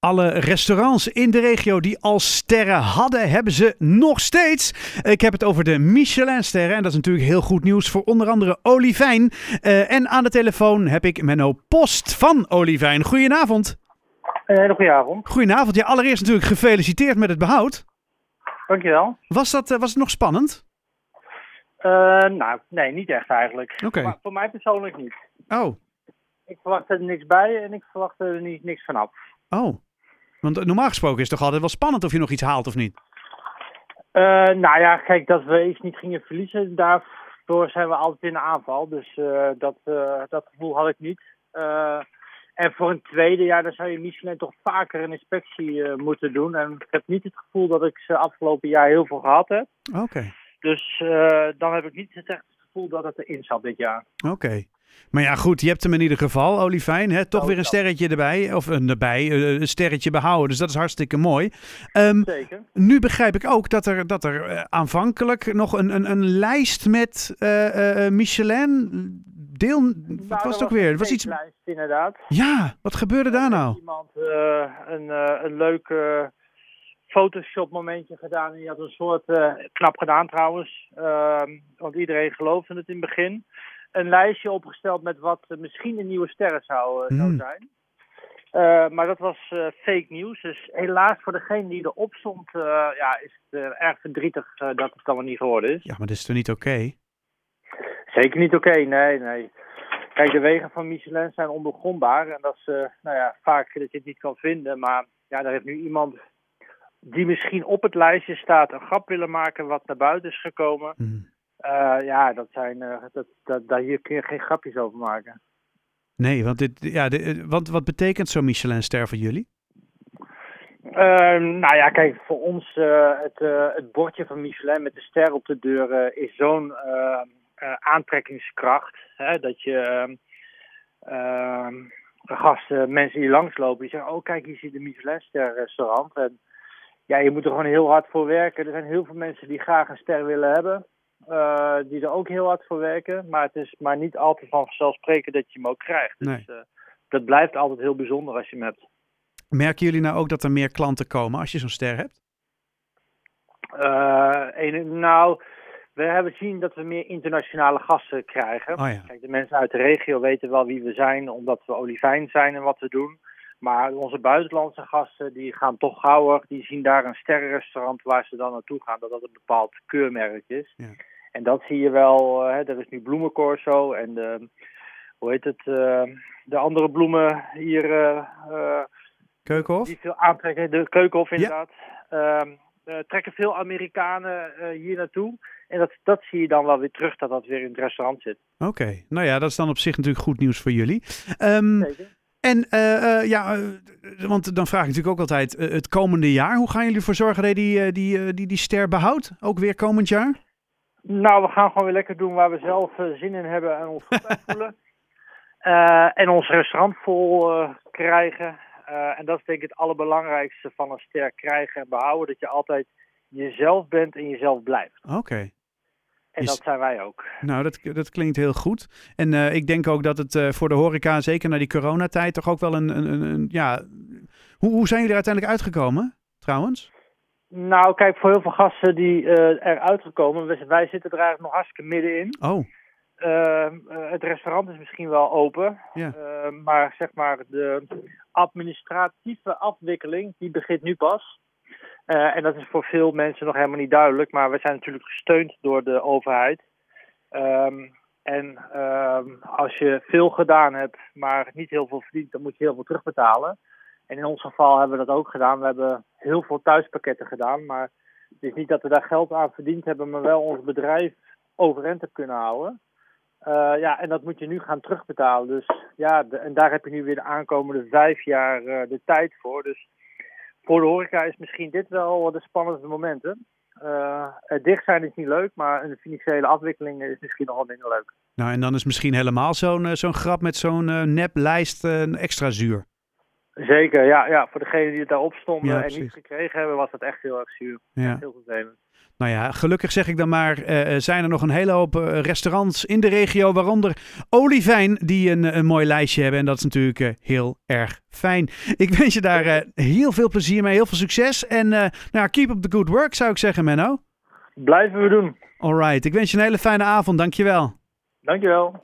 Alle restaurants in de regio die al sterren hadden, hebben ze nog steeds. Ik heb het over de Michelin-sterren. En dat is natuurlijk heel goed nieuws voor onder andere Olivijn. Uh, en aan de telefoon heb ik Menno Post van Olivijn. Goedenavond. Een hele goede avond. Goedenavond. Ja, allereerst natuurlijk gefeliciteerd met het behoud. Dankjewel. Was, dat, uh, was het nog spannend? Uh, nou, nee, niet echt eigenlijk. Oké. Okay. Voor mij persoonlijk niet. Oh. Ik verwachtte er niks bij en ik verwachtte er niet, niks vanaf. Oh. Want normaal gesproken is het toch altijd wel spannend of je nog iets haalt of niet? Uh, nou ja, kijk, dat we iets niet gingen verliezen, daardoor zijn we altijd in de aanval. Dus uh, dat, uh, dat gevoel had ik niet. en voor een tweede jaar, dan zou je Michelin toch vaker een inspectie moeten doen. En ik heb niet het gevoel dat ik ze afgelopen jaar heel veel gehad heb. Oké. Okay. Dus dan heb ik niet echt het gevoel dat het erin zat dit jaar. Oké. Okay. Maar ja, goed, je hebt hem in ieder geval, Olivijn. Hè? Toch Oh, weer een sterretje erbij. Of een erbij, eh, een sterretje behouden. Dus dat is hartstikke mooi. Ehm, Zeker. nu begrijp ik ook dat er, dat er eh, aanvankelijk nog een, een, een lijst met eh, eh, Michelin deel... wat Nou, was er het ook weer? Het was iets... lijst, inderdaad. Ja, wat gebeurde daar nou? Iemand eh, een, eh, een leuk eh, Photoshop momentje gedaan. En die had een soort, eh, knap gedaan trouwens, ehm, want iedereen geloofde het in het begin. Een lijstje opgesteld met wat eh, misschien een nieuwe sterren zou, eh, zou Hmm. zijn. Eh, maar dat was fake nieuws. Dus helaas voor degene die erop stond, ja, is het erg verdrietig dat het allemaal niet geworden is. Ja, maar dat is toch niet oké? Zeker niet oké, nee, nee. Kijk, de wegen van Michelin zijn ondoorgrondbaar. En dat is nou ja, vaak dat je het niet kan vinden. Maar ja, daar heeft nu iemand die misschien op het lijstje staat een grap willen maken wat naar buiten is gekomen. Hm. Eh, ja, dat zijn, eh, dat, dat, daar hier kun je geen grapjes over maken. Nee, want, dit, ja, de, eh, want wat betekent zo'n Michelin-ster voor jullie? Ehm, nou ja, kijk, voor ons het, het bordje van Michelin met de ster op de deur is zo'n aantrekkingskracht. Hè, dat je ehm, ehm, gasten, mensen die langslopen, die zeggen, oh kijk, hier zit een Michelin-ster restaurant. En ja, je moet er gewoon heel hard voor werken. Er zijn heel veel mensen die graag een ster willen hebben. Eh, die er ook heel hard voor werken. Maar het is maar niet altijd vanzelfsprekend dat je hem ook krijgt. Nee. Dus eh, dat blijft altijd heel bijzonder als je hem hebt. Merken jullie nou ook dat er meer klanten komen als je zo'n ster hebt? Eh, nou, we hebben zien dat we meer internationale gasten krijgen. Oh ja. Kijk, de mensen uit de regio weten wel wie we zijn, omdat we Olivijn zijn en wat we doen. Maar onze buitenlandse gasten, die gaan toch gauwer. Die zien daar een sterrenrestaurant waar ze dan naartoe gaan, dat dat een bepaald keurmerk is. Ja. En dat zie je wel. eh, hè, er is nu bloemencorso en de, hoe heet het, eh, de andere bloemen hier eh, eh, Keukenhof? die veel aantrekken. De Keukenhof inderdaad. Ehm, eh, trekken veel Amerikanen hier naartoe. En dat, dat zie je dan wel weer terug, dat dat weer in het restaurant zit. Oké, nou ja, dat is dan op zich natuurlijk goed nieuws voor jullie. Ehm, Zeker. en ja, want dan vraag ik natuurlijk ook altijd, het komende jaar, hoe gaan jullie ervoor zorgen dat je die, die, die, die ster behoudt? Ook weer komend jaar? Nou, we gaan gewoon weer lekker doen waar we zelf eh, zin in hebben en ons goed bij voelen. Eh, en ons restaurant vol eh, krijgen. En dat is denk ik het allerbelangrijkste van een ster krijgen en behouden. Dat je altijd jezelf bent en jezelf blijft. Oké, En dat zijn wij ook. nou dat, dat klinkt heel goed. En ik denk ook dat het voor de horeca, zeker na die coronatijd, toch ook wel een, een, een, een- ja... Hoe, hoe zijn jullie er uiteindelijk uitgekomen, trouwens? Nou, kijk, voor heel veel gasten die eh eruit gekomen, wij, wij zitten er eigenlijk nog hartstikke middenin. Oh, Uh, uh, het restaurant is misschien wel open, Ja. uh, maar zeg maar de administratieve afwikkeling die begint nu pas. Uh, en dat is voor veel mensen nog helemaal niet duidelijk, maar we zijn natuurlijk gesteund door de overheid. Um, en um, als je veel gedaan hebt, maar niet heel veel verdient, dan moet je heel veel terugbetalen. En in ons geval hebben we dat ook gedaan. We hebben heel veel thuispakketten gedaan, maar het is niet dat we daar geld aan verdiend hebben, maar wel ons bedrijf overeind hebben kunnen houden. Uh, ja, en dat moet je nu gaan terugbetalen. Dus ja, en daar heb je nu weer de aankomende vijf jaar uh, de tijd voor. Dus voor de horeca is misschien dit wel de spannendste momenten. Uh, het dicht zijn is niet leuk, maar een financiële afwikkeling is misschien nog wel minder leuk. Nou, en dan is misschien helemaal zo'n zo'n grap met zo'n neplijst extra zuur. Zeker, ja, ja. Voor degenen die het daarop stonden Ja, en niet gekregen hebben, was dat echt heel erg zuur. Ja. Heel vervelend. Nou ja, gelukkig zeg ik dan maar, uh, zijn er nog een hele hoop restaurants in de regio, waaronder Olivijn, die een, een mooi lijstje hebben. En dat is natuurlijk heel erg fijn. Ik wens je daar heel veel plezier mee, heel veel succes. En nou, keep up the good work, zou ik zeggen, Menno. Blijven we doen. Alright, ik wens je een hele fijne avond. Dankjewel. Dankjewel.